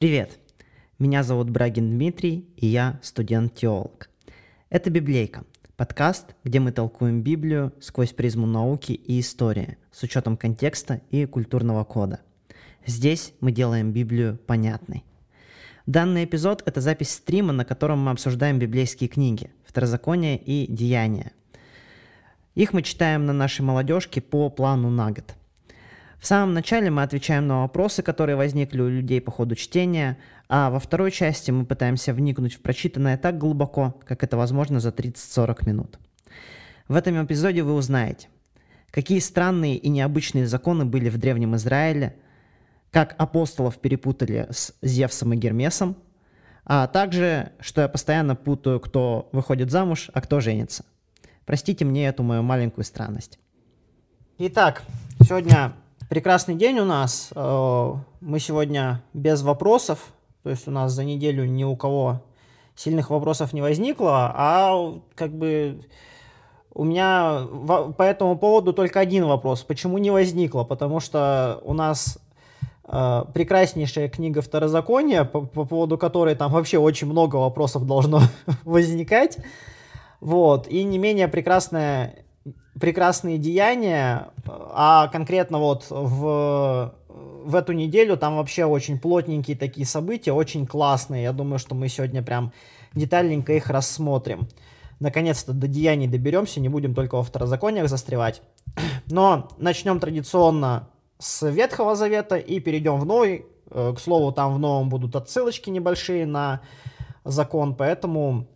Привет! Меня зовут Брагин Дмитрий, и я студент-теолог. Это «Библейка» – подкаст, где мы толкуем Библию сквозь призму науки и истории, с учетом контекста и культурного кода. Здесь мы делаем Библию понятной. Данный эпизод – это запись стрима, на котором мы обсуждаем библейские книги «Второзаконие» и «Деяния». Их мы читаем на нашей молодежке по плану на год – в самом начале мы отвечаем на вопросы, которые возникли у людей по ходу чтения, а во второй части мы пытаемся вникнуть в прочитанное так глубоко, как это возможно за 30-40 минут. В этом эпизоде вы узнаете, какие странные и необычные законы были в Древнем Израиле, как апостолов перепутали с Зевсом и Гермесом, а также, что я постоянно путаю, кто выходит замуж, а кто женится. Простите мне эту мою маленькую странность. Итак, сегодня прекрасный день у нас. Э, мы сегодня без вопросов, то есть у нас за неделю ни у кого сильных вопросов не возникло, а как бы у меня по этому поводу только один вопрос. Почему не возникло? Потому что у нас э, прекраснейшая книга Второзакония, по, по поводу которой там вообще очень много вопросов должно возникать. Вот. И не менее прекрасная прекрасные деяния, а конкретно вот в, в эту неделю там вообще очень плотненькие такие события, очень классные. Я думаю, что мы сегодня прям детальненько их рассмотрим. Наконец-то до деяний доберемся, не будем только во второзакониях застревать. Но начнем традиционно с Ветхого Завета и перейдем в Новый. Э, к слову, там в Новом будут отсылочки небольшие на закон, поэтому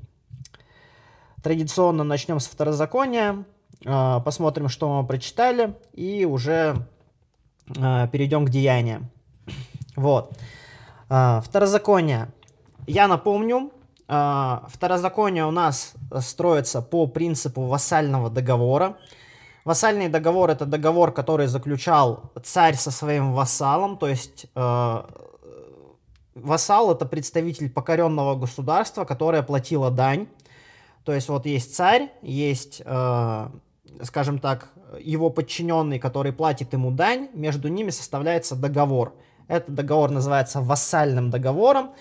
традиционно начнем с второзакония. А, посмотрим, что мы прочитали, и уже а, перейдем к деяниям. Вот. А, второзаконие. Я напомню, второзаконие у нас строится по принципу вассального договора. Вассальный договор это договор, который заключал царь со своим вассалом, то есть вассал это представитель покоренного государства, которое платило дань. То есть вот есть царь, есть скажем так, его подчиненный, который платит ему дань, между ними составляется договор. Этот договор называется вассальным договором,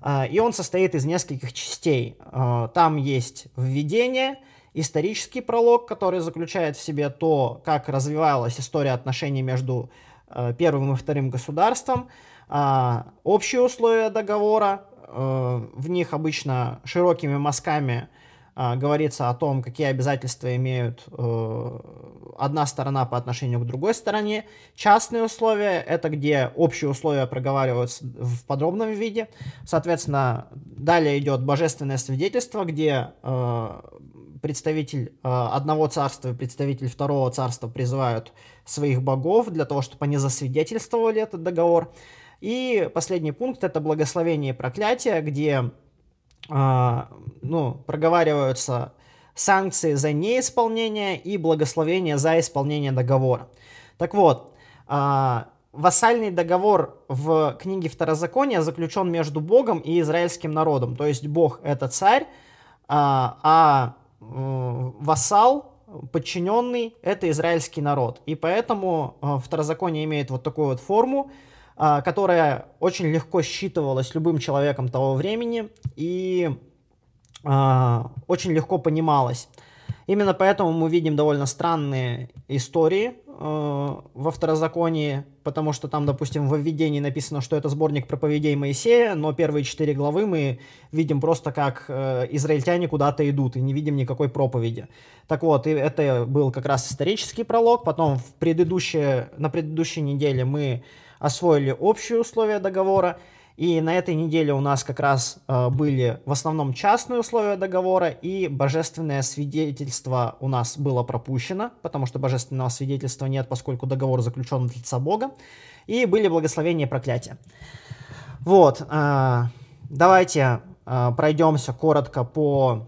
а, и он состоит из нескольких частей. А, там есть введение, исторический пролог, который заключает в себе то, как развивалась история отношений между а, первым и вторым государством, общие условия договора, в них обычно широкими мазками говорится о том, какие обязательства имеют э, одна сторона по отношению к другой стороне. Частные условия — это где общие условия проговариваются в подробном виде. Соответственно, далее идет божественное свидетельство, где э, представитель э, одного царства и представитель второго царства призывают своих богов для того, чтобы они засвидетельствовали этот договор. И последний пункт — это благословение и проклятие, где а, ну, проговариваются санкции за неисполнение и благословение за исполнение договора. Так вот, а, вассальный договор в книге Второзакония заключен между Богом и израильским народом. То есть Бог это царь, а, а вассал, подчиненный, это израильский народ. И поэтому Второзаконие имеет вот такую вот форму, а, которая очень легко считывалась любым человеком того времени и а, очень легко понималась. Именно поэтому мы видим довольно странные истории э, во второзаконии, потому что там, допустим, в введении написано, что это сборник проповедей Моисея, но первые четыре главы мы видим просто как э, израильтяне куда-то идут и не видим никакой проповеди. Так вот, и это был как раз исторический пролог, потом в предыдущее, на предыдущей неделе мы освоили общие условия договора, и на этой неделе у нас как раз э, были в основном частные условия договора, и божественное свидетельство у нас было пропущено, потому что божественного свидетельства нет, поскольку договор заключен от лица Бога, и были благословения и проклятия. Вот, э, давайте э, пройдемся коротко по,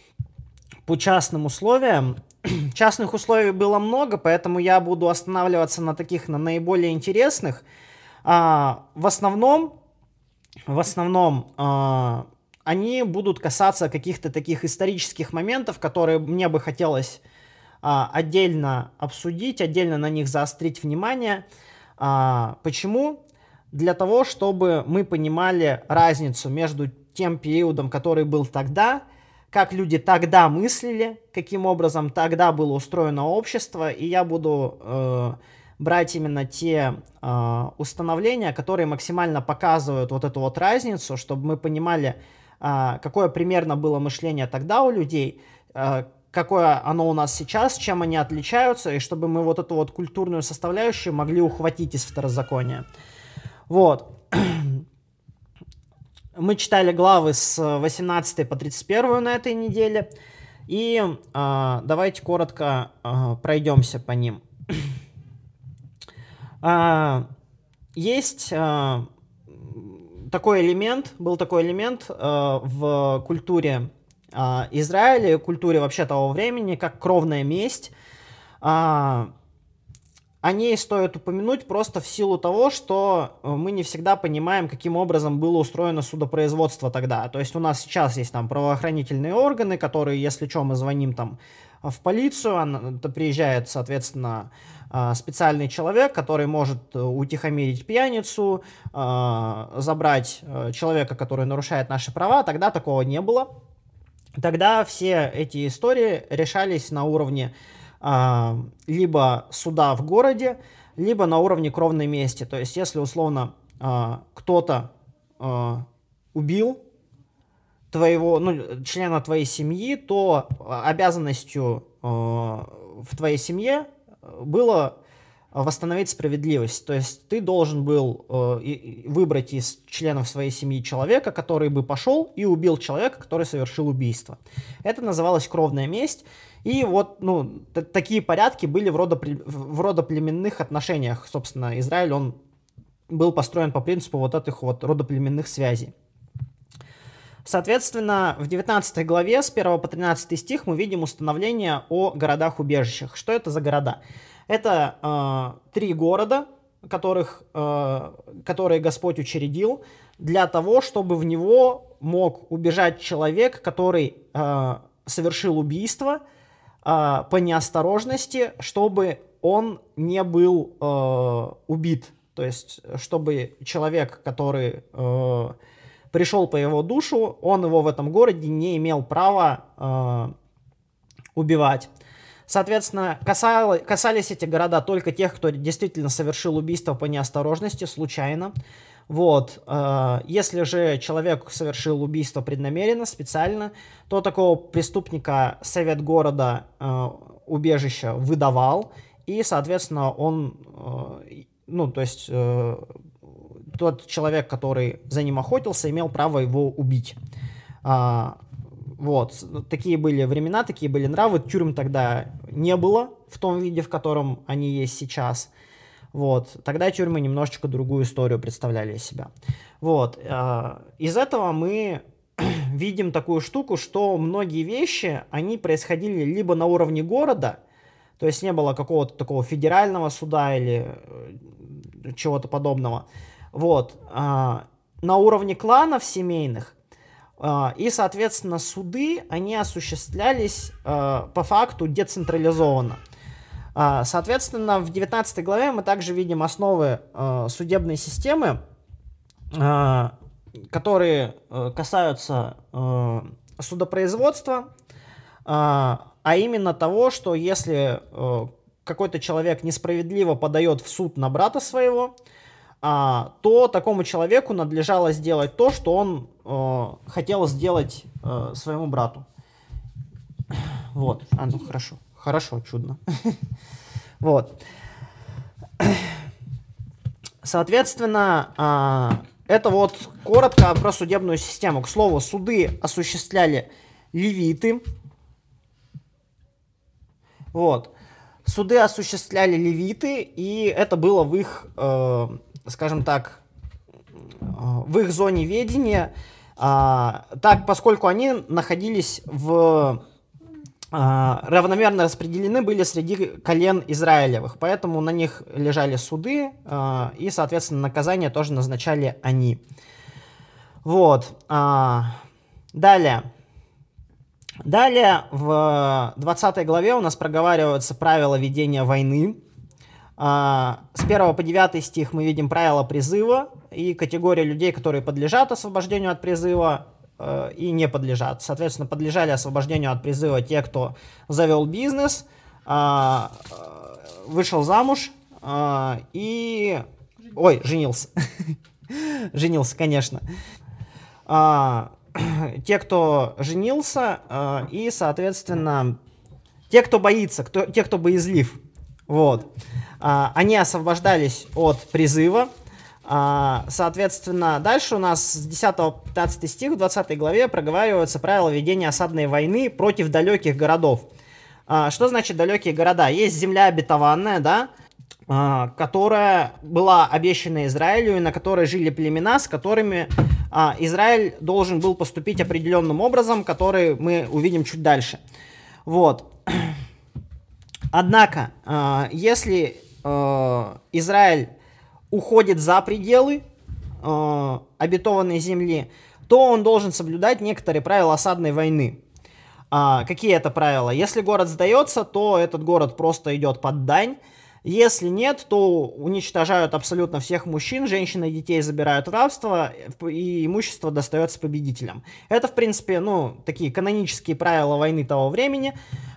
по частным условиям. Частных условий было много, поэтому я буду останавливаться на таких, на наиболее интересных. А, в основном, в основном а, они будут касаться каких-то таких исторических моментов, которые мне бы хотелось а, отдельно обсудить, отдельно на них заострить внимание. А, почему? для того, чтобы мы понимали разницу между тем периодом, который был тогда, как люди тогда мыслили, каким образом тогда было устроено общество, и я буду э, брать именно те э, установления, которые максимально показывают вот эту вот разницу, чтобы мы понимали, э, какое примерно было мышление тогда у людей, э, какое оно у нас сейчас, чем они отличаются, и чтобы мы вот эту вот культурную составляющую могли ухватить из второзакония. Вот. Мы читали главы с 18 по 31 на этой неделе. И э, давайте коротко э, пройдемся по ним. э, есть э, такой элемент, был такой элемент э, в культуре э, Израиля, культуре вообще того времени, как кровная месть. Э, о ней стоит упомянуть просто в силу того, что э, мы не всегда понимаем, каким образом было устроено судопроизводство тогда. То есть у нас сейчас есть там правоохранительные органы, которые, если что, мы звоним там в полицию, она, приезжает, соответственно, э, специальный человек, который может э, утихомирить пьяницу, забрать человека, который нарушает наши права. Тогда такого не было. Тогда все эти истории решались на уровне либо суда в городе, либо на уровне кровной мести. То есть, если условно а, кто-то а, убил твоего, ну, члена твоей семьи, то обязанностью в твоей семье было восстановить справедливость. То есть ты должен был выбрать из членов своей семьи человека, который бы пошел и убил человека, который совершил убийство. Это называлось кровная месть. И вот, ну, такие порядки были в, родо в родоплеменных отношениях. Собственно, Израиль, он был построен по принципу вот этих вот родоплеменных связей. Соответственно, в 19 главе с 1 по 13 стих мы видим установление о городах-убежищах. Что это за города? Это э, три города, которых, э, которые Господь учредил для того, чтобы в него мог убежать человек, который э, совершил убийство – э, по неосторожности, чтобы он не был э, убит. То есть, чтобы человек, который э, пришел по его душу, он его в этом городе не имел права э, убивать. Соответственно, касали, касались эти города только тех, кто действительно совершил убийство по неосторожности, случайно. Вот. Э, если же человек совершил убийство преднамеренно, специально, то такого преступника совет города э, убежища выдавал, и, соответственно, он, э, ну, то есть тот человек, который за ним охотился, имел право его убить. А, вот, такие были времена, такие были нравы. Тюрем тогда не было в том виде, в котором они есть сейчас. Вот. Тогда тюрьмы немножечко другую историю представляли из себя. Вот. А, из этого мы видим такую штуку, что многие вещи, они происходили либо на уровне города, то есть не было какого-то такого федерального суда или э, чего-то подобного. Вот. А, на уровне кланов семейных, и, соответственно, суды, они осуществлялись по факту децентрализованно. А, соответственно, в 19 главе мы также видим основы э, судебной системы, э, которые э, касаются судопроизводства, а именно того, что если какой-то человек несправедливо подает в суд на брата своего, э, то такому человеку надлежало сделать то, что он хотел сделать своему брату. Вот, а ну хорошо. Хорошо, чудно. Вот. Соответственно, а, это вот коротко про судебную систему. К слову, суды осуществляли левиты. Вот. Суды осуществляли левиты, и это было в их, э, скажем так, в их зоне ведения. А, так, поскольку они находились в равномерно распределены были среди колен Израилевых, поэтому на них лежали суды, а, и, соответственно, наказания тоже назначали они. Вот. А, далее. Далее в 20 главе у нас проговариваются правила ведения войны. А, с 1 по 9 стих мы видим правила призыва и категория людей, которые подлежат освобождению от призыва и не подлежат. Соответственно, подлежали освобождению от призыва те, кто завел бизнес, а, э, вышел замуж а, и... Ой, женился. Женился, конечно. Те, кто женился, и, соответственно, те, кто боится, кто, те, кто боязлив. Вот. А, они освобождались от призыва. А, соответственно, дальше у нас с 10 по 15 стих в 20 главе проговариваются правила ведения осадной войны против далеких городов. А, что значит далекие города? Есть земля обетованная, да, которая была обещана Израилю, и на которой жили племена, с которыми Израиль должен был поступить определенным образом, который мы увидим чуть дальше. Вот. Однако, если Израиль уходит за пределы э, обетованной земли, то он должен соблюдать некоторые правила осадной войны. А, какие это правила? Если город сдается, то этот город просто идет под дань. Если нет, то уничтожают абсолютно всех мужчин, женщин и детей забирают в рабство, и имущество достается победителям. Это, в принципе, ну, такие канонические правила войны того времени.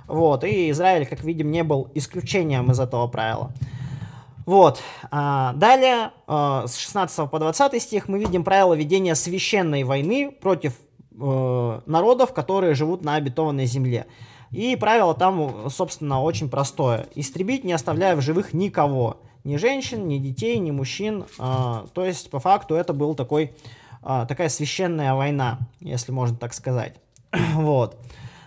Вот, и Израиль, как видим, не был исключением из этого правила. Вот. А, далее, а, с 16 по 20 стих мы видим правила ведения священной войны против э, народов, которые живут на обетованной земле. И правило там, собственно, очень простое. Истребить, не оставляя в живых никого. Ни женщин, ни детей, ни мужчин. А, то есть, по факту, это был такой, такая священная война, если можно так сказать. вот.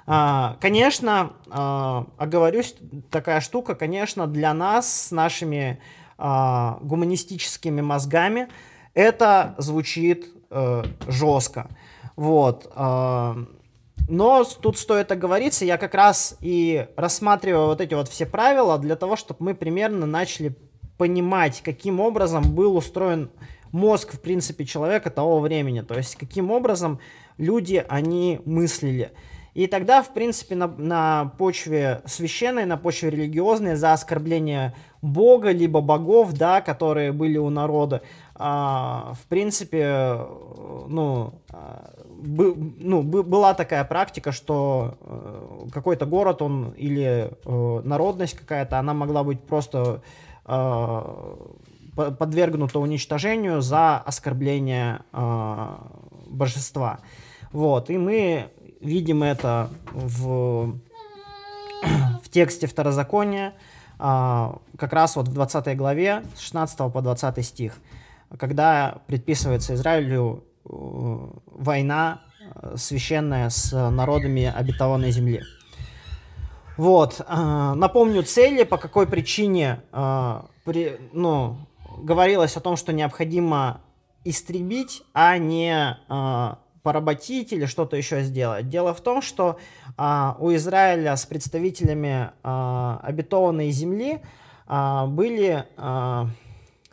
А, конечно, а, оговорюсь, такая штука, конечно, для нас с нашими а, гуманистическими мозгами это звучит э, жестко. Вот. Но тут стоит оговориться, я как раз и рассматриваю вот эти вот все правила для того, чтобы мы примерно начали понимать, каким образом был устроен мозг, в принципе, человека того времени. То есть, каким образом люди, они мыслили. И тогда, в принципе, на, на почве священной, на почве религиозной, за оскорбление Бога, либо богов, да, которые были у народа, а, в принципе, ну, а, бы, ну, была такая практика, что э, какой-то город, он или э, народность какая-то, она могла быть просто э, подвергнута уничтожению за оскорбление э, божества. Вот, и мы видим это в, в тексте Второзакония, а, как раз вот в 20 главе, с 16 по 20 стих, когда предписывается Израилю э, война э, священная с народами обетованной земли. Вот, э, напомню цели, по какой причине при, ну, говорилось о том, что необходимо истребить, а не поработить или что-то еще сделать. Дело в том, что а, у Израиля с представителями а, обетованной земли а, были, а,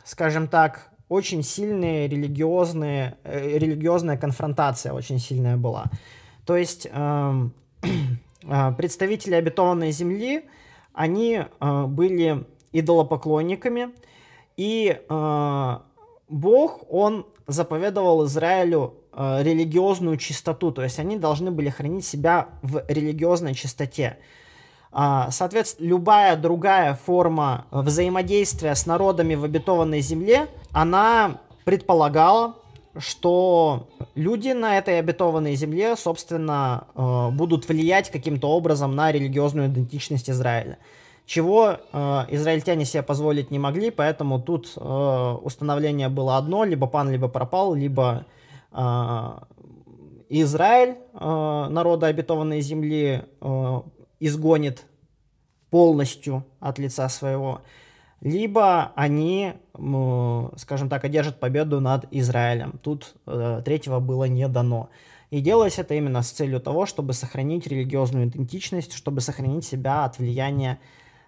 скажем так, очень сильные религиозные, э, религиозная конфронтация очень сильная была. То есть э, представители обетованной земли, они э, были идолопоклонниками, и э, Бог, он заповедовал Израилю э, религиозную чистоту, то есть они должны были хранить себя в религиозной чистоте. Э, соответственно, любая другая форма взаимодействия с народами в обетованной земле, она предполагала, что люди на этой обетованной земле, собственно, э, будут влиять каким-то образом на религиозную идентичность Израиля чего э, израильтяне себе позволить не могли, поэтому тут установление было одно, либо пан, либо пропал, либо Израиль, э, народа обетованной земли, э, изгонит полностью от лица своего, либо они, скажем так, одержат победу над Израилем. Тут э, третьего было не дано. И делалось это именно с целью того, чтобы сохранить религиозную идентичность, чтобы сохранить себя от влияния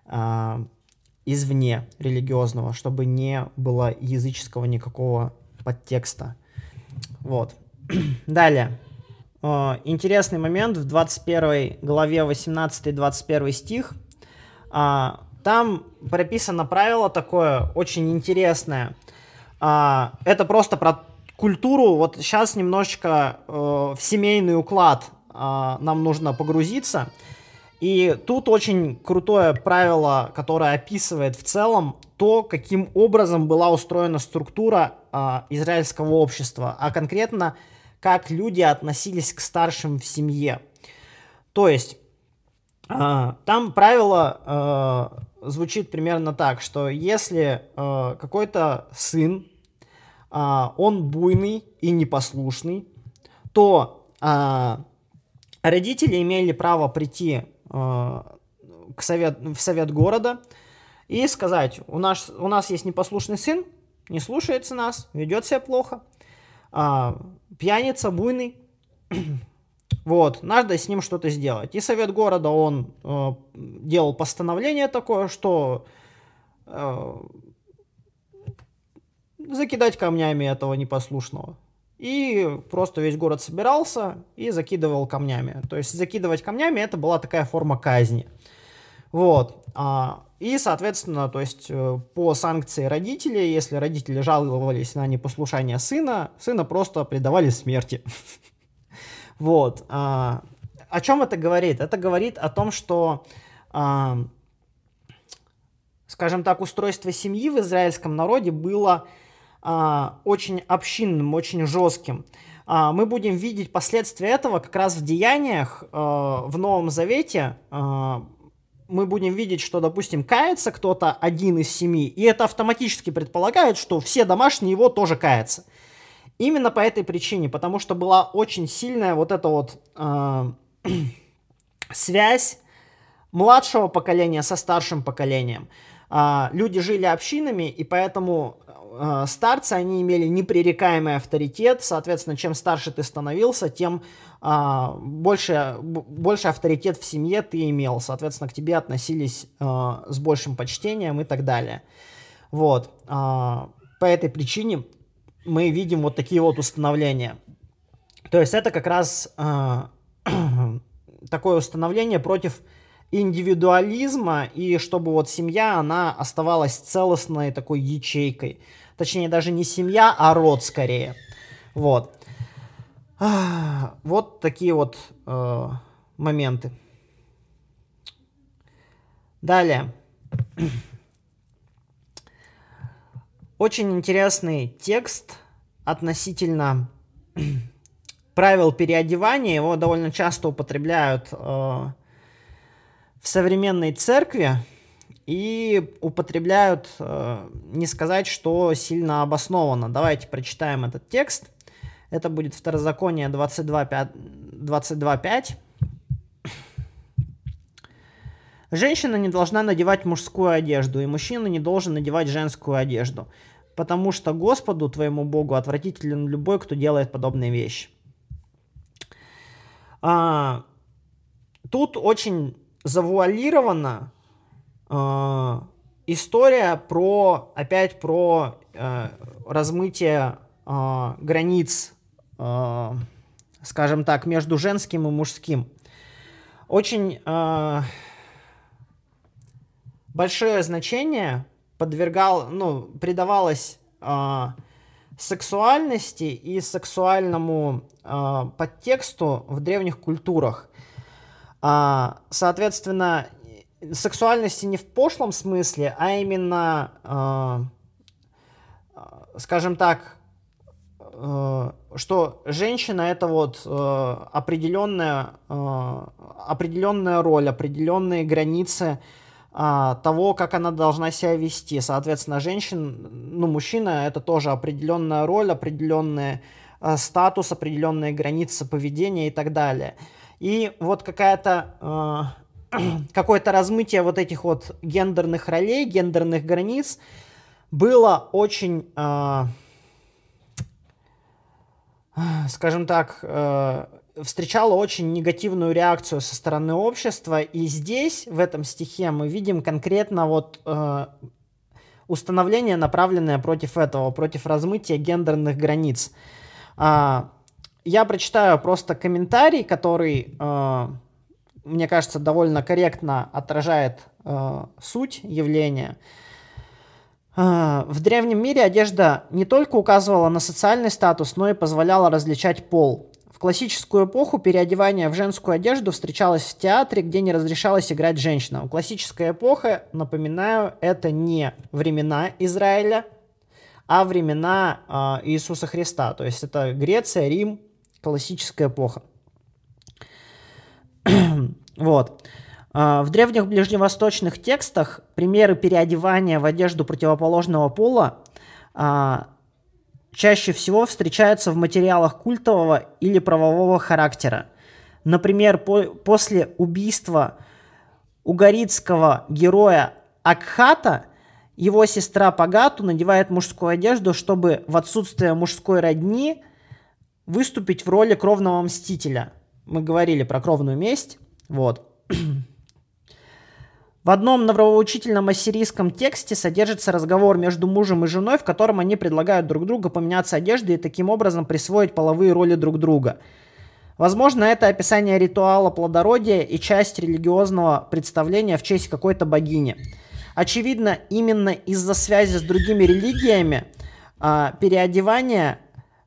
э, извне религиозного, чтобы не было языческого никакого подтекста. Вот. Далее. Э, интересный момент в 21 главе 18-21 стих. Э, там прописано правило такое очень интересное. А, это просто про культуру. Вот сейчас немножечко э, в семейный уклад а, нам нужно погрузиться. И тут очень крутое правило, которое описывает в целом то, каким образом была устроена структура э, израильского общества, а конкретно как люди относились к старшим в семье. То есть э, там правило э, звучит примерно так, что если э, какой-то сын, э, он буйный и непослушный, то э, родители имели право прийти Э, к совет, в совет города и сказать, у нас, у нас есть непослушный сын, не слушается нас, ведет себя плохо, а, пьяница, буйный, вот, надо с ним что-то сделать. И совет города, он э, делал постановление такое, что э, закидать камнями этого непослушного. И просто весь город собирался и закидывал камнями. То есть закидывать камнями это была такая форма казни. Вот. А, и, соответственно, то есть э, по санкции родителей, если родители жаловались на непослушание сына, сына просто предавали смерти. Вот. А, о чем это говорит? Это говорит о том, что, а, скажем так, устройство семьи в израильском народе было а, очень общинным, очень жестким. Мы будем видеть последствия этого как раз в деяниях а, в Новом Завете. А, мы будем видеть, что, допустим, кается кто-то один из семи, и это автоматически предполагает, что все домашние его тоже каются. Именно по этой причине, потому что была очень сильная вот эта вот э, связь младшего поколения со старшим поколением. Э, люди жили общинами, и поэтому э, старцы, они имели непререкаемый авторитет, соответственно, чем старше ты становился, тем э, больше, больше авторитет в семье ты имел, соответственно, к тебе относились э, с большим почтением и так далее. Вот. Э, по этой причине мы видим вот такие вот установления. То есть это как раз э, такое установление против индивидуализма и чтобы вот семья, она оставалась целостной такой ячейкой. Точнее, даже не семья, а род скорее. Вот. Вот такие вот э, моменты. Далее. Очень интересный текст относительно правил переодевания. Его довольно часто употребляют э, в современной церкви и употребляют, э, не сказать, что сильно обоснованно. Давайте прочитаем этот текст. Это будет Второзаконие 22.5. 22, Женщина не должна надевать мужскую одежду, и мужчина не должен надевать женскую одежду, потому что Господу, твоему Богу, отвратителен любой, кто делает подобные вещи. А, тут очень завуалировано э, история про, опять про э, размытие э, границ, э, скажем так, между женским и мужским. Очень э, большое значение подвергал, ну, придавалось э, сексуальности и сексуальному э, подтексту в древних культурах. А, соответственно, сексуальности не в пошлом смысле, а именно, э, скажем так, э, что женщина это вот э, определенная, э, определенная роль, определенные границы э, того, как она должна себя вести. Соответственно, женщина, ну, мужчина это тоже определенная роль, определенный э, статус, определенные границы поведения и так далее. И вот какая-то э, какое-то размытие вот этих вот гендерных ролей, гендерных границ было очень, э, скажем так, э, встречало очень негативную реакцию со стороны общества. И здесь, в этом стихе, мы видим конкретно вот э, установление, направленное против этого, против размытия гендерных границ. Э, я прочитаю просто комментарий, который... Мне кажется, довольно корректно отражает э, суть явления. Э, в древнем мире одежда не только указывала на социальный статус, но и позволяла различать пол. В классическую эпоху переодевание в женскую одежду встречалось в театре, где не разрешалось играть женщинам. Классическая эпоха, напоминаю, это не времена Израиля, а времена э, Иисуса Христа. То есть это Греция, Рим, классическая эпоха. вот. А, в древних ближневосточных текстах примеры переодевания в одежду противоположного пола а, чаще всего встречаются в материалах культового или правового характера. Например, по после убийства угаритского героя Акхата его сестра Пагату надевает мужскую одежду, чтобы в отсутствие мужской родни выступить в роли кровного мстителя. Мы говорили про кровную месть. Вот. В одном нравоучительном ассирийском тексте содержится разговор между мужем и женой, в котором они предлагают друг другу поменяться одеждой и таким образом присвоить половые роли друг друга. Возможно, это описание ритуала плодородия и часть религиозного представления в честь какой-то богини. Очевидно, именно из-за связи с другими религиями а, переодевание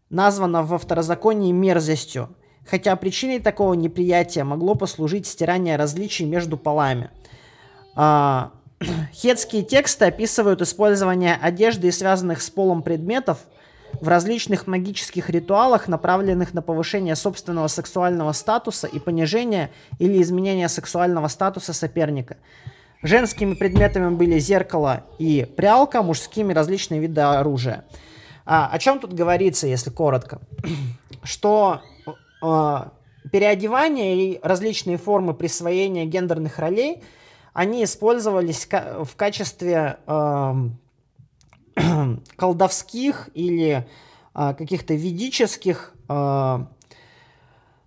названо во второзаконии мерзостью, хотя причиной такого неприятия могло послужить стирание различий между полами – а, хетские тексты описывают использование одежды и связанных с полом предметов в различных магических ритуалах, направленных на повышение собственного сексуального статуса и понижение или изменение сексуального статуса соперника. Женскими предметами были зеркало и прялка, мужскими различные виды оружия. А, о чем тут говорится, если коротко? Что переодевание и различные формы присвоения гендерных ролей – они использовались в качестве э, колдовских или э, каких-то ведических э,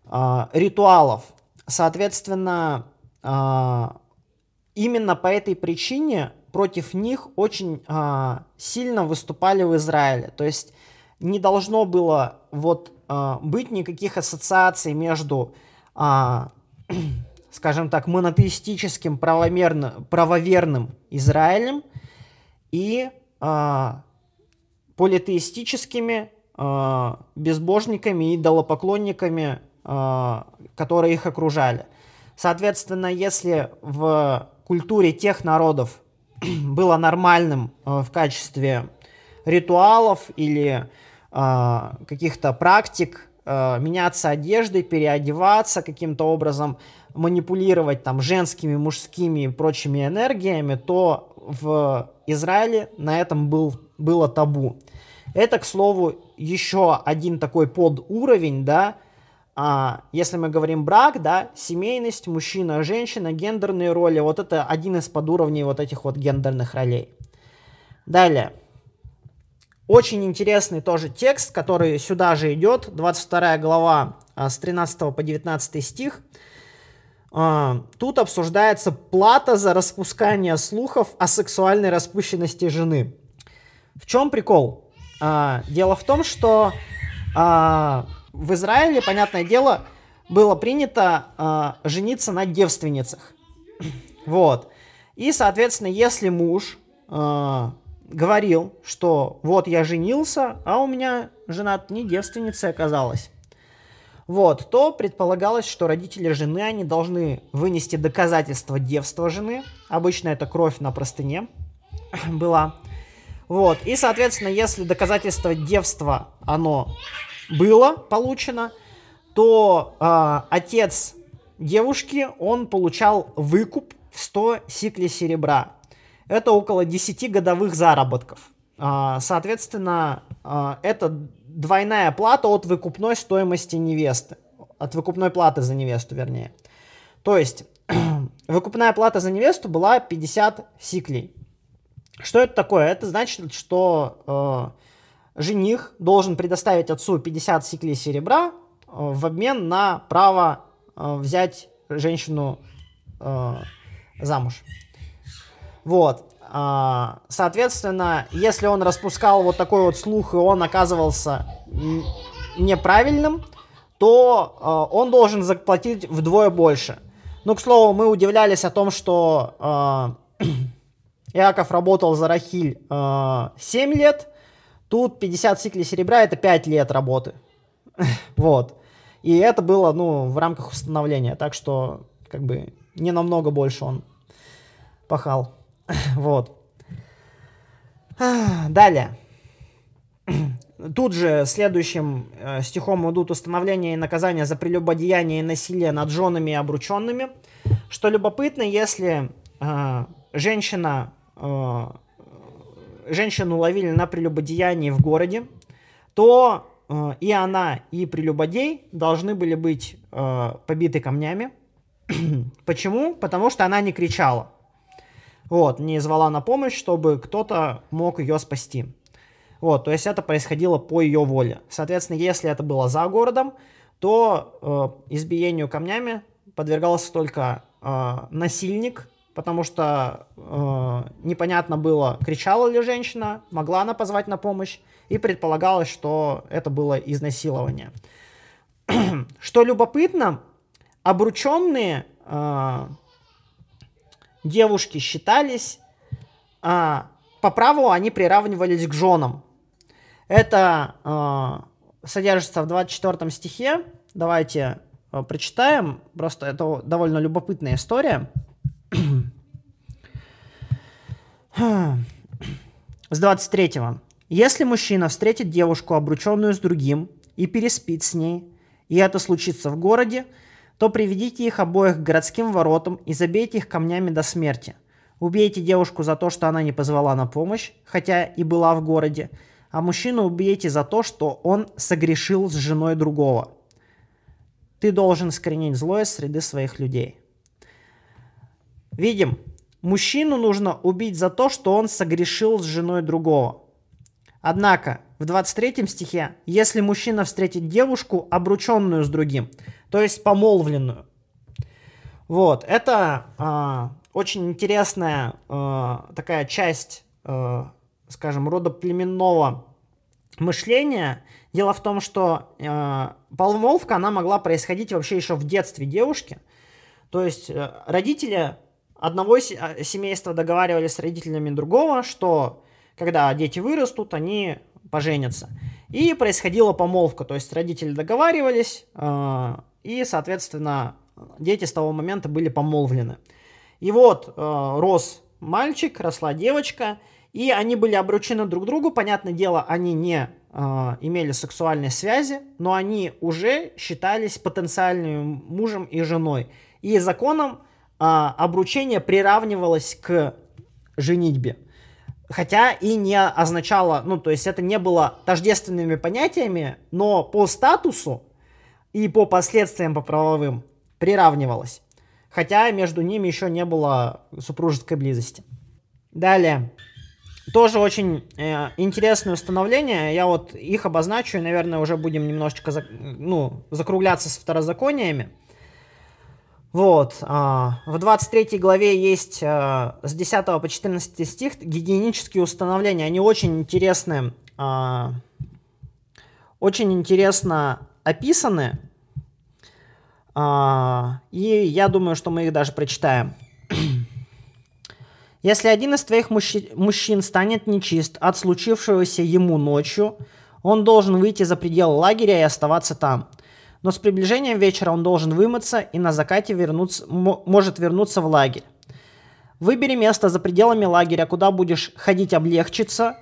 э, ритуалов. Соответственно, э, именно по этой причине против них очень э, сильно выступали в Израиле. То есть не должно было вот э, быть никаких ассоциаций между э, скажем так, монотеистическим правомерно, правоверным Израилем и э, политеистическими э, безбожниками и идолопоклонниками, э, которые их окружали. Соответственно, если в культуре тех народов было нормальным э, в качестве ритуалов или каких-то практик э, меняться одеждой, переодеваться каким-то образом, манипулировать там женскими, мужскими и прочими энергиями, то в Израиле на этом был, было табу. Это, к слову, еще один такой подуровень, да, а, если мы говорим брак, да, семейность, мужчина, женщина, гендерные роли, вот это один из подуровней вот этих вот гендерных ролей. Далее. Очень интересный тоже текст, который сюда же идет, 22 глава а, с 13 по 19 стих. А, тут обсуждается плата за распускание слухов о сексуальной распущенности жены. В чем прикол? А, дело в том, что в Израиле, понятное дело, было принято жениться на девственницах. Вот. И, соответственно, если муж говорил, что вот я женился, а у меня жена не девственницей оказалась, вот, то предполагалось, что родители жены, они должны вынести доказательство девства жены. Обычно это кровь на простыне была. Вот, и, соответственно, если доказательство девства, оно было получено, то э, отец девушки, он получал выкуп в 100 сиклей серебра. Это около 10 годовых заработков. Э, соответственно, э, это двойная плата от выкупной стоимости невесты. От выкупной платы за невесту, вернее. То есть, выкупная плата за невесту была 50 сиклей. Что это такое? Это значит, что э, жених должен предоставить отцу 50 сиклей серебра э, в обмен на право э, взять женщину э, замуж. Вот. А, соответственно, если он распускал вот такой вот слух, и он оказывался неправильным, то а, он должен заплатить вдвое больше. Ну, к слову, мы удивлялись о том, что Иаков работал за Рахиль э, 7 лет, тут 50 сиклей серебра это 5 лет работы. вот. И это было, ну, в рамках установления, так что, как бы, не намного больше он пахал. вот. Далее. Тут же следующим э, стихом идут установления и наказания за прелюбодеяние и насилие над женами и обрученными. Что любопытно, если э, женщина, э, женщину ловили на прелюбодеянии в городе, то э, и она, и прелюбодей должны были быть э, побиты камнями. Почему? Потому что она не кричала. Вот, не звала на помощь, чтобы кто-то мог ее спасти. Вот, то есть это происходило по ее воле. Соответственно, если это было за городом, то э, избиению камнями подвергался только э, насильник, потому что э, непонятно было, кричала ли женщина, могла она позвать на помощь, и предполагалось, что это было изнасилование. что любопытно, обрученные э, девушки считались, а, по праву они приравнивались к женам. Это а, содержится в 24 стихе. Давайте а, прочитаем. Просто это довольно любопытная история. С 23. Если мужчина встретит девушку, обрученную с другим, и переспит с ней, и это случится в городе, то приведите их обоих к городским воротам и забейте их камнями до смерти. Убейте девушку за то, что она не позвала на помощь, хотя и была в городе, а мужчину убейте за то, что он согрешил с женой другого. Ты должен скоренить злое с среды своих людей. Видим, мужчину нужно убить за то, что он согрешил с женой другого. Однако, в 23 стихе, если мужчина встретит девушку, обрученную с другим, то есть помолвленную. Вот, это э, очень интересная э, такая часть, э, скажем, рода племенного мышления. Дело в том, что э, помолвка, она могла происходить вообще еще в детстве девушки. То есть э, родители одного семейства договаривались с родителями другого, что когда дети вырастут, они поженятся. И происходила помолвка, то есть родители договаривались, э, и, соответственно, дети с того момента были помолвлены. И вот э, рос мальчик, росла девочка, и они были обручены друг другу. Понятное дело, они не э, имели сексуальной связи, но они уже считались потенциальным мужем и женой. И законом обручение приравнивалось к женитьбе. Хотя и не означало, ну, то есть это не было тождественными понятиями, но по статусу и по последствиям по правовым приравнивалось. Хотя между ними еще не было супружеской близости. Далее. Тоже очень э, интересное установление. Я вот их обозначу, и, наверное, уже будем немножечко за, ну, закругляться с второзакониями. Вот. А, в 23 главе есть а, с 10 по 14 стих гигиенические установления. Они очень интересные. А, очень интересно описаны. И я думаю, что мы их даже прочитаем. Если один из твоих мужчин, мужчин станет нечист от случившегося ему ночью, он должен выйти за пределы лагеря и оставаться там – но с приближением вечера он должен вымыться и на закате вернуться, может вернуться в лагерь. Выбери место за пределами лагеря, куда будешь ходить облегчиться.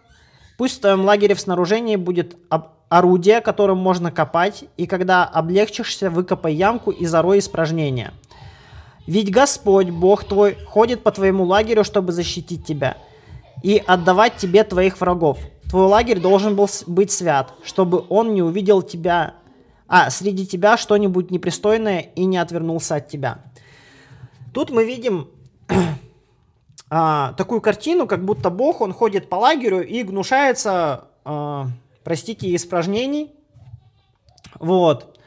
Пусть в твоем лагере в снаружении будет орудие, которым можно копать, и когда облегчишься, выкопай ямку и зарой испражнения. Ведь Господь, Бог твой, ходит по твоему лагерю, чтобы защитить тебя и отдавать тебе твоих врагов. Твой лагерь должен был быть свят, чтобы он не увидел тебя а среди тебя что-нибудь непристойное и не отвернулся от тебя. Тут мы видим а, такую картину, как будто Бог, он ходит по лагерю и гнушается, а, простите, испражнений. Вот.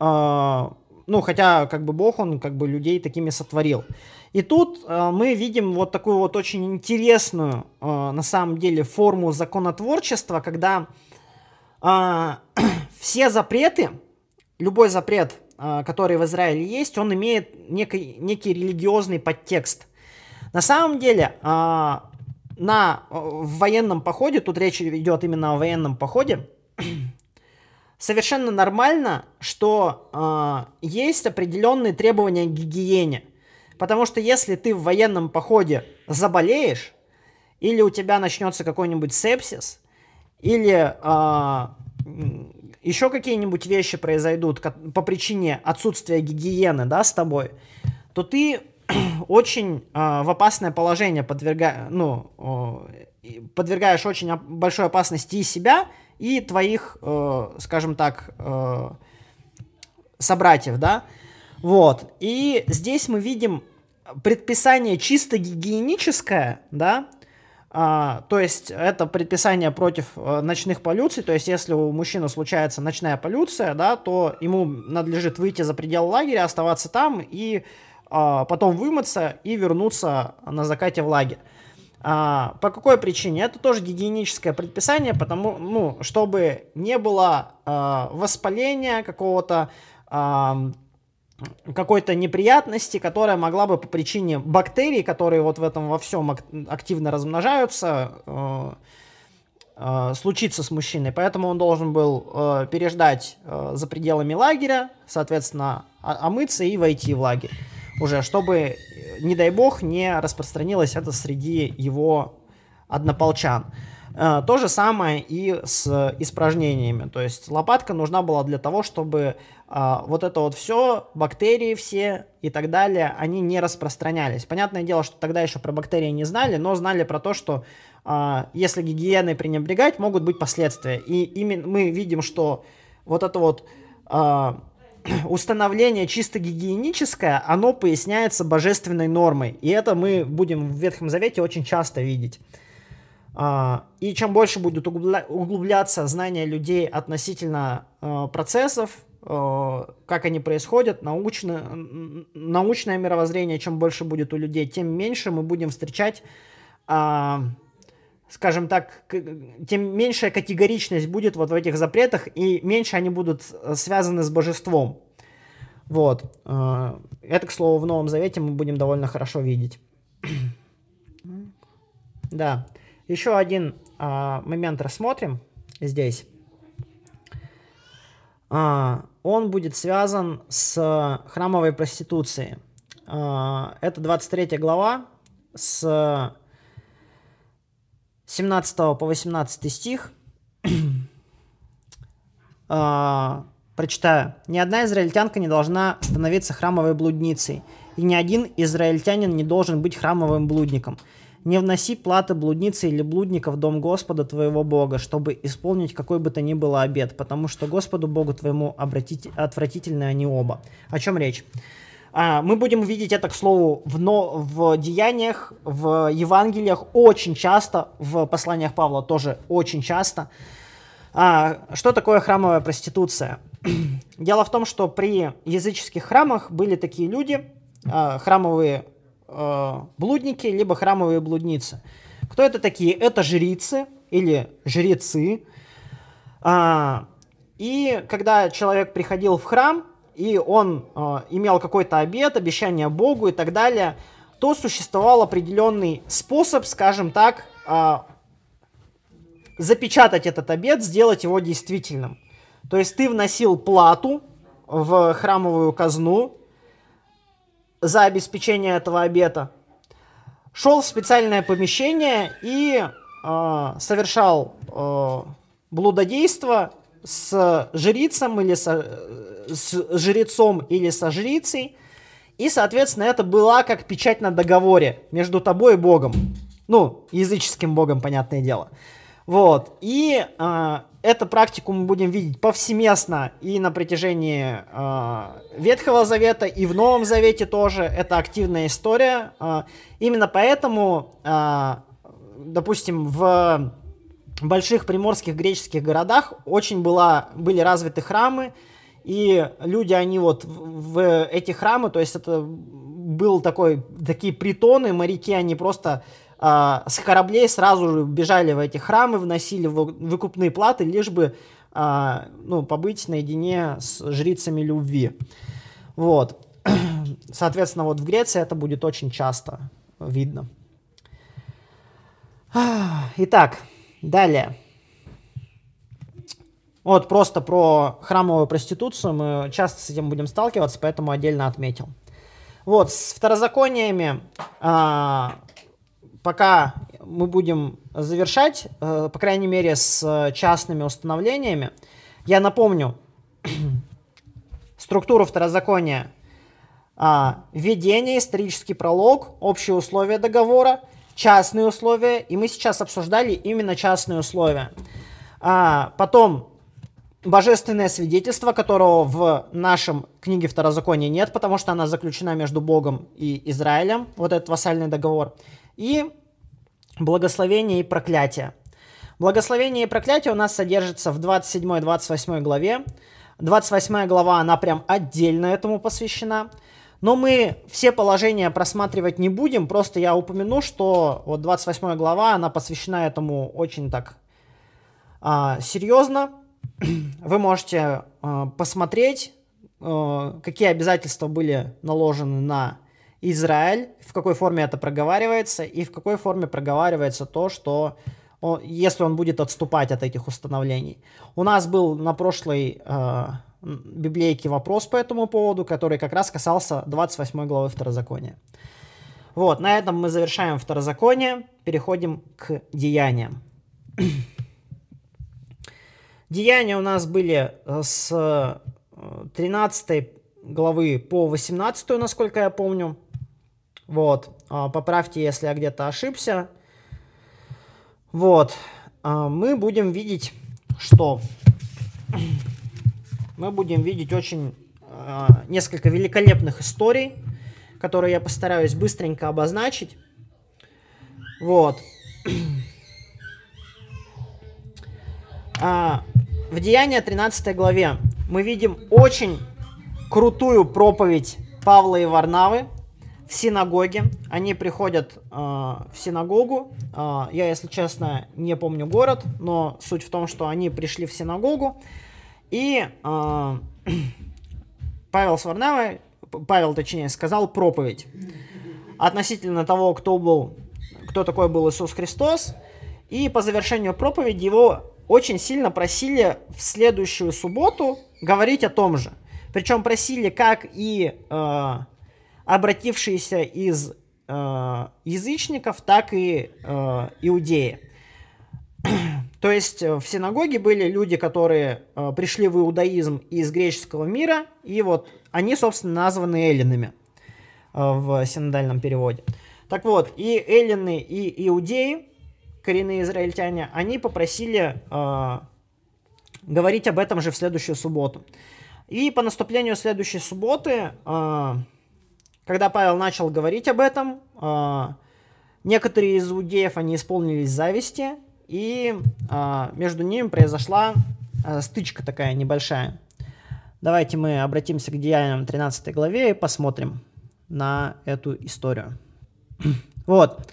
А, ну, хотя, как бы Бог, он как бы людей такими сотворил. И тут э, мы видим вот такую вот очень интересную, э, на самом деле, форму законотворчества, когда все запреты, любой запрет, а, который в Израиле есть, он имеет некий, некий религиозный подтекст. На самом деле, а, на, в военном походе, тут речь идет именно о военном походе, совершенно нормально, что есть определенные требования к гигиене. Потому что если ты в военном походе заболеешь, или у тебя начнется какой-нибудь сепсис, или а, еще какие-нибудь вещи произойдут по причине отсутствия гигиены, да, с тобой, то ты очень э, в опасное положение подверга... ну, подвергаешь очень большой опасности и себя, и твоих, э, скажем так, э, собратьев, да. Вот. И здесь мы видим предписание чисто гигиеническое, да, а, то есть это предписание против э, ночных полюций, то есть если у мужчины случается ночная полюция, да, то ему надлежит выйти за пределы лагеря, оставаться там и а, потом вымыться и вернуться на закате в лагерь. А, по какой причине? Это тоже гигиеническое предписание, потому, ну, чтобы не было а, воспаления какого-то а, какой-то неприятности, которая могла бы по причине бактерий, которые вот в этом во всем активно размножаются, э, э, случиться с мужчиной. Поэтому он должен был э, переждать за пределами лагеря, соответственно, омыться и войти в лагерь уже, чтобы, не дай бог, не распространилось это среди его однополчан. То же самое и с испражнениями. То есть лопатка нужна была для того, чтобы э, вот это вот все, бактерии все и так далее, они не распространялись. Понятное дело, что тогда еще про бактерии не знали, но знали про то, что э, если гигиеной пренебрегать, могут быть последствия. И именно мы видим, что вот это вот установление чисто гигиеническое, оно поясняется божественной нормой. И это мы будем в Ветхом Завете очень часто видеть. А, и чем больше будет углубляться знания людей относительно а, процессов, а, как они происходят, научно, научное мировоззрение, чем больше будет у людей, тем меньше мы будем встречать скажем так, тем меньшая категоричность будет вот в этих запретах, и меньше они будут э, связаны с божеством. Вот. Это, к слову, в Новом Завете мы будем довольно хорошо видеть. Да. Еще один а, момент рассмотрим здесь. А, он будет связан с храмовой проституцией. А, это 23 глава с 17 по 18 стих. а, прочитаю. «Ни одна израильтянка не должна становиться храмовой блудницей, и ни один израильтянин не должен быть храмовым блудником». Не вноси платы блудницы или блудника в дом Господа твоего Бога, чтобы исполнить какой бы то ни было обед, потому что Господу Богу твоему обратить, отвратительны они оба. О чем речь? А, мы будем видеть это, к слову, в, но, в деяниях, в Евангелиях очень часто, в посланиях Павла тоже очень часто. А, что такое храмовая проституция? Дело в том, что при языческих храмах были такие люди, а, храмовые э, блудники, либо храмовые блудницы. Кто это такие? Это жрицы или жрецы. А, и когда человек приходил в храм, и он э, имел какой-то обет, обещание Богу и так далее, то существовал определенный способ, скажем так, э, запечатать этот обет, сделать его действительным. То есть ты вносил плату в храмовую казну, за обеспечение этого обета, шел в специальное помещение и э, совершал э, блудодейство с жрицем или со, с жрецом или со жрицей. И, соответственно, это была как печать на договоре между тобой и Богом. Ну, языческим Богом, понятное дело. Вот. И э, эту практику мы будем видеть повсеместно и на протяжении э, Ветхого Завета, и в Новом Завете тоже. Это активная история. Э, именно поэтому, э, допустим, в больших приморских греческих городах очень была, были развиты храмы, и люди, они вот в эти храмы, то есть это был такой, такие притоны, моряки, они просто а, с кораблей сразу же бежали в эти храмы, вносили выкупные платы, лишь бы а, ну, побыть наедине с жрицами любви. Вот. Соответственно, вот в Греции это будет очень часто видно. Итак, далее. Вот просто про храмовую проституцию мы часто с этим будем сталкиваться, поэтому отдельно отметил. Вот, с второзакониями, а, пока мы будем завершать, а, по крайней мере, с частными установлениями, я напомню структуру второзакония. А, введение, исторический пролог, общие условия договора, частные условия, и мы сейчас обсуждали именно частные условия. А, потом божественное свидетельство, которого в нашем книге Второзакония нет, потому что она заключена между Богом и Израилем, вот этот вассальный договор, и благословение и проклятие. Благословение и проклятие у нас содержится в 27-28 главе. 28 глава, она прям отдельно этому посвящена. Но мы все положения просматривать не будем, просто я упомяну, что вот 28 глава, она посвящена этому очень так а, серьезно вы можете э, посмотреть, э, какие обязательства были наложены на Израиль, в какой форме это проговаривается, и в какой форме проговаривается то, что он, если он будет отступать от этих установлений. У нас был на прошлой э, библейке вопрос по этому поводу, который как раз касался 28 главы Второзакония. Вот, на этом мы завершаем Второзаконие, переходим к деяниям. Деяния у нас были э, с 13 э, главы по 18, насколько я помню. Вот. А, поправьте, если я где-то ошибся. Вот. А, мы будем видеть, что мы будем видеть очень а, несколько великолепных историй, которые я постараюсь быстренько обозначить. Вот. В Деянии 13 главе мы видим очень крутую проповедь Павла и Варнавы в синагоге. Они приходят э, в синагогу. Э, я, если честно, не помню город, но суть в том, что они пришли в синагогу. И э, Павел с Варнавой, Павел, точнее, сказал проповедь относительно того, кто был, кто такой был Иисус Христос. И по завершению проповеди его очень сильно просили в следующую субботу говорить о том же. Причем просили как и э, обратившиеся из э, язычников, так и э, иудеи. То есть э, в синагоге были люди, которые э, пришли в иудаизм из греческого мира, и вот они, собственно, названы эллинами э, в синодальном переводе. Так вот, и эллины, и иудеи коренные израильтяне, они попросили э, говорить об этом же в следующую субботу. И по наступлению следующей субботы, э, когда Павел начал говорить об этом, э, некоторые из иудеев, они исполнились зависти, и э, между ними произошла э, стычка такая небольшая. Давайте мы обратимся к Деяниям 13 главе и посмотрим на эту историю. Вот.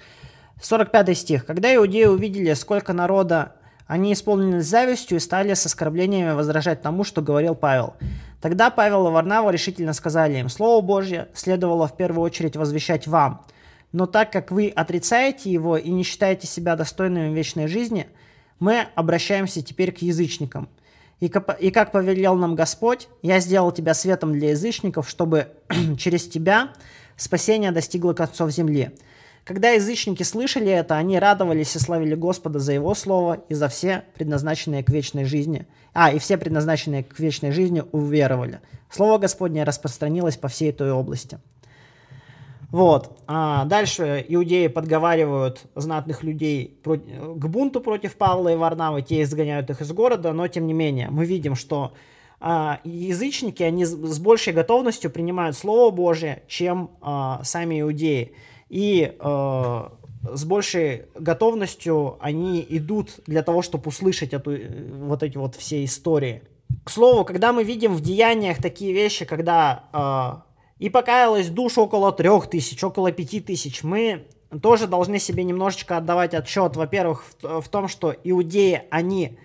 45 стих. «Когда иудеи увидели, сколько народа, они исполнились завистью и стали с оскорблениями возражать тому, что говорил Павел. Тогда Павел и Варнава решительно сказали им, «Слово Божье следовало в первую очередь возвещать вам, но так как вы отрицаете его и не считаете себя достойными вечной жизни, мы обращаемся теперь к язычникам. И, и как повелел нам Господь, я сделал тебя светом для язычников, чтобы через тебя спасение достигло концов земли. Когда язычники слышали это, они радовались и славили Господа за Его Слово и за все предназначенные к вечной жизни. А, и все предназначенные к вечной жизни уверовали. Слово Господне распространилось по всей той области. Вот. А дальше иудеи подговаривают знатных людей к бунту против Павла и Варнавы, те изгоняют их из города, но тем не менее мы видим, что а, язычники, они с большей готовностью принимают Слово Божие, чем а, сами иудеи и э, с большей готовностью они идут для того, чтобы услышать эту, э, вот эти вот все истории. К слову, когда мы видим в деяниях такие вещи, когда э, и покаялась душ около трех тысяч, около пяти тысяч, мы тоже должны себе немножечко отдавать отчет, во-первых, в, в том, что иудеи, они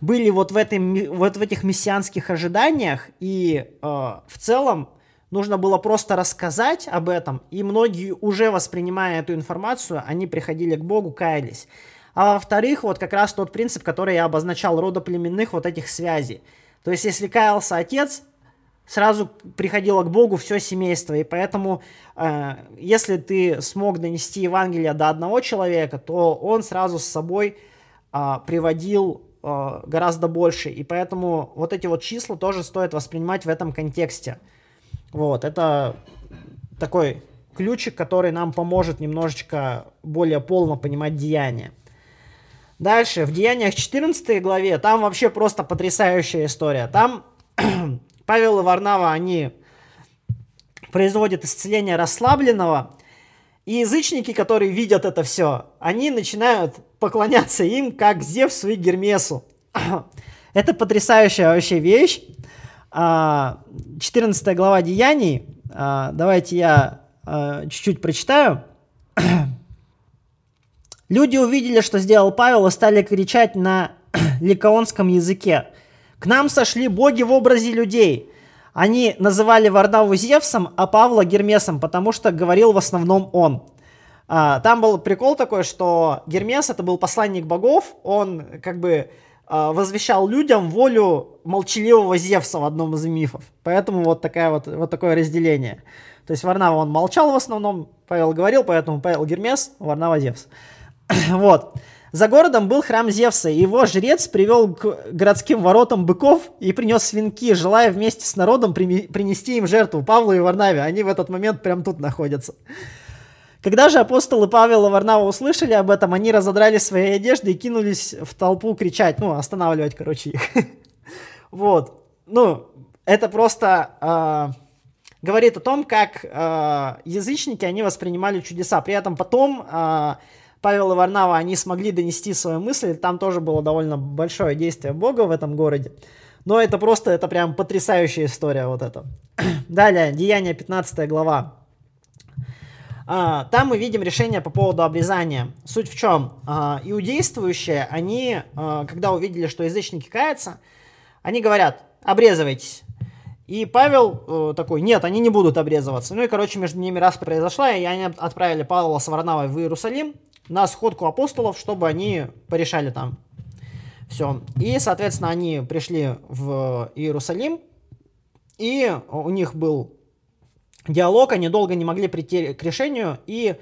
были вот в, этом, вот в этих мессианских ожиданиях, и э, в целом нужно было просто рассказать об этом, и многие, уже воспринимая эту информацию, они приходили к Богу, каялись. А во-вторых, вот как раз тот принцип, который я обозначал, родоплеменных вот этих связей. То есть, если каялся отец, сразу приходило к Богу все семейство. И поэтому, э, если ты смог донести Евангелие до одного человека, то он сразу с собой э, приводил э, гораздо больше. И поэтому вот эти вот числа тоже стоит воспринимать в этом контексте. Вот, это такой ключик, который нам поможет немножечко более полно понимать деяния. Дальше, в Деяниях 14 главе, там вообще просто потрясающая история. Там Павел и Варнава, они производят исцеление расслабленного, и язычники, которые видят это все, они начинают поклоняться им, как Зевсу и Гермесу. Это потрясающая вообще вещь. 14 а, глава Деяний. А, давайте я а, чуть-чуть прочитаю. Люди увидели, что сделал Павел, и стали кричать на ликаонском языке. «К нам сошли боги в образе людей!» Они называли Варнаву Зевсом, а Павла Гермесом, потому что говорил в основном он. Там был прикол такой, что Гермес это был посланник богов, он как бы возвещал людям волю молчаливого Зевса в одном из мифов. Поэтому вот, такая вот, вот такое разделение. То есть Варнава он молчал в основном, Павел говорил, поэтому Павел Гермес, Варнава Зевс. вот. За городом был храм Зевса, и его жрец привел к городским воротам быков и принес свинки, желая вместе с народом принести им жертву Павлу и Варнаве. Они в этот момент прям тут находятся. Когда же апостолы Павел и Варнава услышали об этом, они разодрали свои одежды и кинулись в толпу кричать, ну, останавливать, короче, их. Вот. Ну, это просто э, говорит о том, как э, язычники, они воспринимали чудеса. При этом потом э, Павел и Варнава, они смогли донести свою мысль, там тоже было довольно большое действие Бога в этом городе. Но это просто, это прям потрясающая история вот это. Далее, Деяние 15 глава. А, там мы видим решение по поводу обрезания. Суть в чем? А, иудействующие, они, а, когда увидели, что язычники каются, они говорят, обрезывайтесь. И Павел э, такой, нет, они не будут обрезываться. Ну и, короче, между ними раз произошла, и они отправили Павла с Варнавой в Иерусалим, на сходку апостолов, чтобы они порешали там все. И, соответственно, они пришли в Иерусалим, и у них был диалог, они долго не могли прийти к решению, и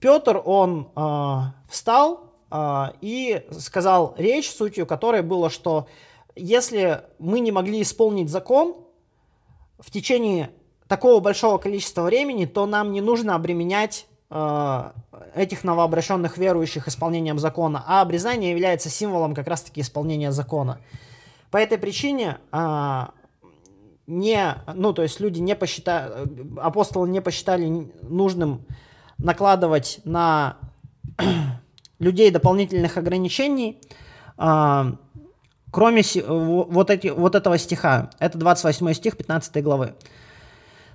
Петр, он э, встал э, и сказал речь, сутью которой было, что если мы не могли исполнить закон в течение такого большого количества времени, то нам не нужно обременять Э, этих новообращенных верующих исполнением закона, а обрезание является символом как раз-таки исполнения закона. По этой причине а, не, ну, то есть люди не посчитали, апостолы не посчитали нужным накладывать на людей дополнительных ограничений, а, кроме вот, эти, вот этого стиха. Это 28 стих 15 главы.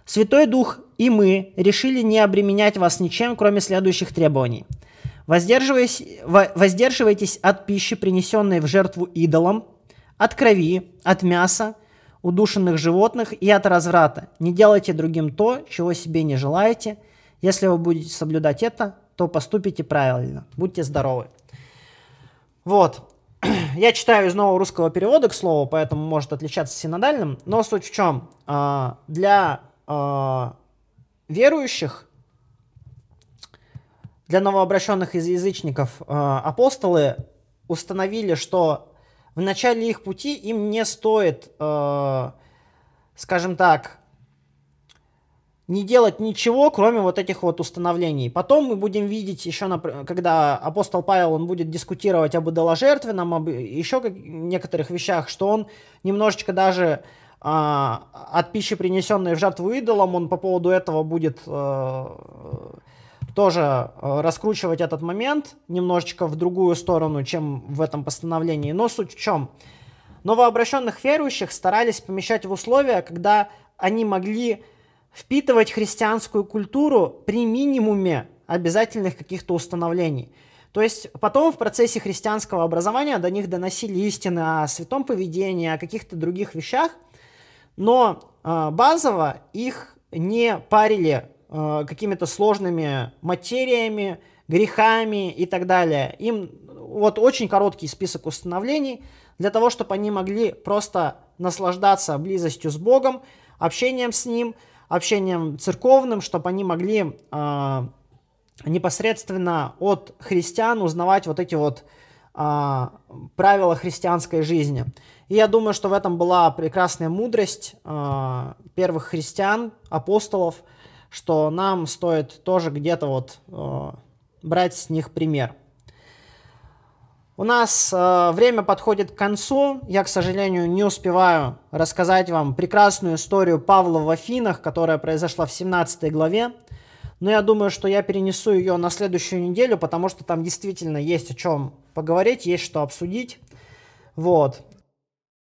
Святой Дух и мы решили не обременять вас ничем, кроме следующих требований. Воздерживайтесь от пищи, принесенной в жертву идолам, от крови, от мяса, удушенных животных и от разврата. Не делайте другим то, чего себе не желаете. Если вы будете соблюдать это, то поступите правильно. Будьте здоровы. Вот. Я читаю из нового русского перевода, к слову, поэтому может отличаться синодальным. Но суть в чем? А, для а, верующих, для новообращенных из язычников э, апостолы установили, что в начале их пути им не стоит, э, скажем так, не делать ничего, кроме вот этих вот установлений. Потом мы будем видеть еще, когда апостол Павел, он будет дискутировать об идоложертвенном, об еще некоторых вещах, что он немножечко даже а, от пищи, принесенной в жертву идолам, он по поводу этого будет э, тоже э, раскручивать этот момент немножечко в другую сторону, чем в этом постановлении. Но суть в чем? Новообращенных верующих старались помещать в условия, когда они могли впитывать христианскую культуру при минимуме обязательных каких-то установлений. То есть потом в процессе христианского образования до них доносили истины о святом поведении, о каких-то других вещах – но э, базово их не парили э, какими-то сложными материями, грехами и так далее. Им вот очень короткий список установлений для того, чтобы они могли просто наслаждаться близостью с Богом, общением с Ним, общением церковным, чтобы они могли э, непосредственно от христиан узнавать вот эти вот э, правила христианской жизни. И я думаю, что в этом была прекрасная мудрость э, первых христиан, апостолов, что нам стоит тоже где-то вот э, брать с них пример. У нас э, время подходит к концу. Я, к сожалению, не успеваю рассказать вам прекрасную историю Павла в Афинах, которая произошла в 17 главе. Но я думаю, что я перенесу ее на следующую неделю, потому что там действительно есть о чем поговорить, есть что обсудить. Вот.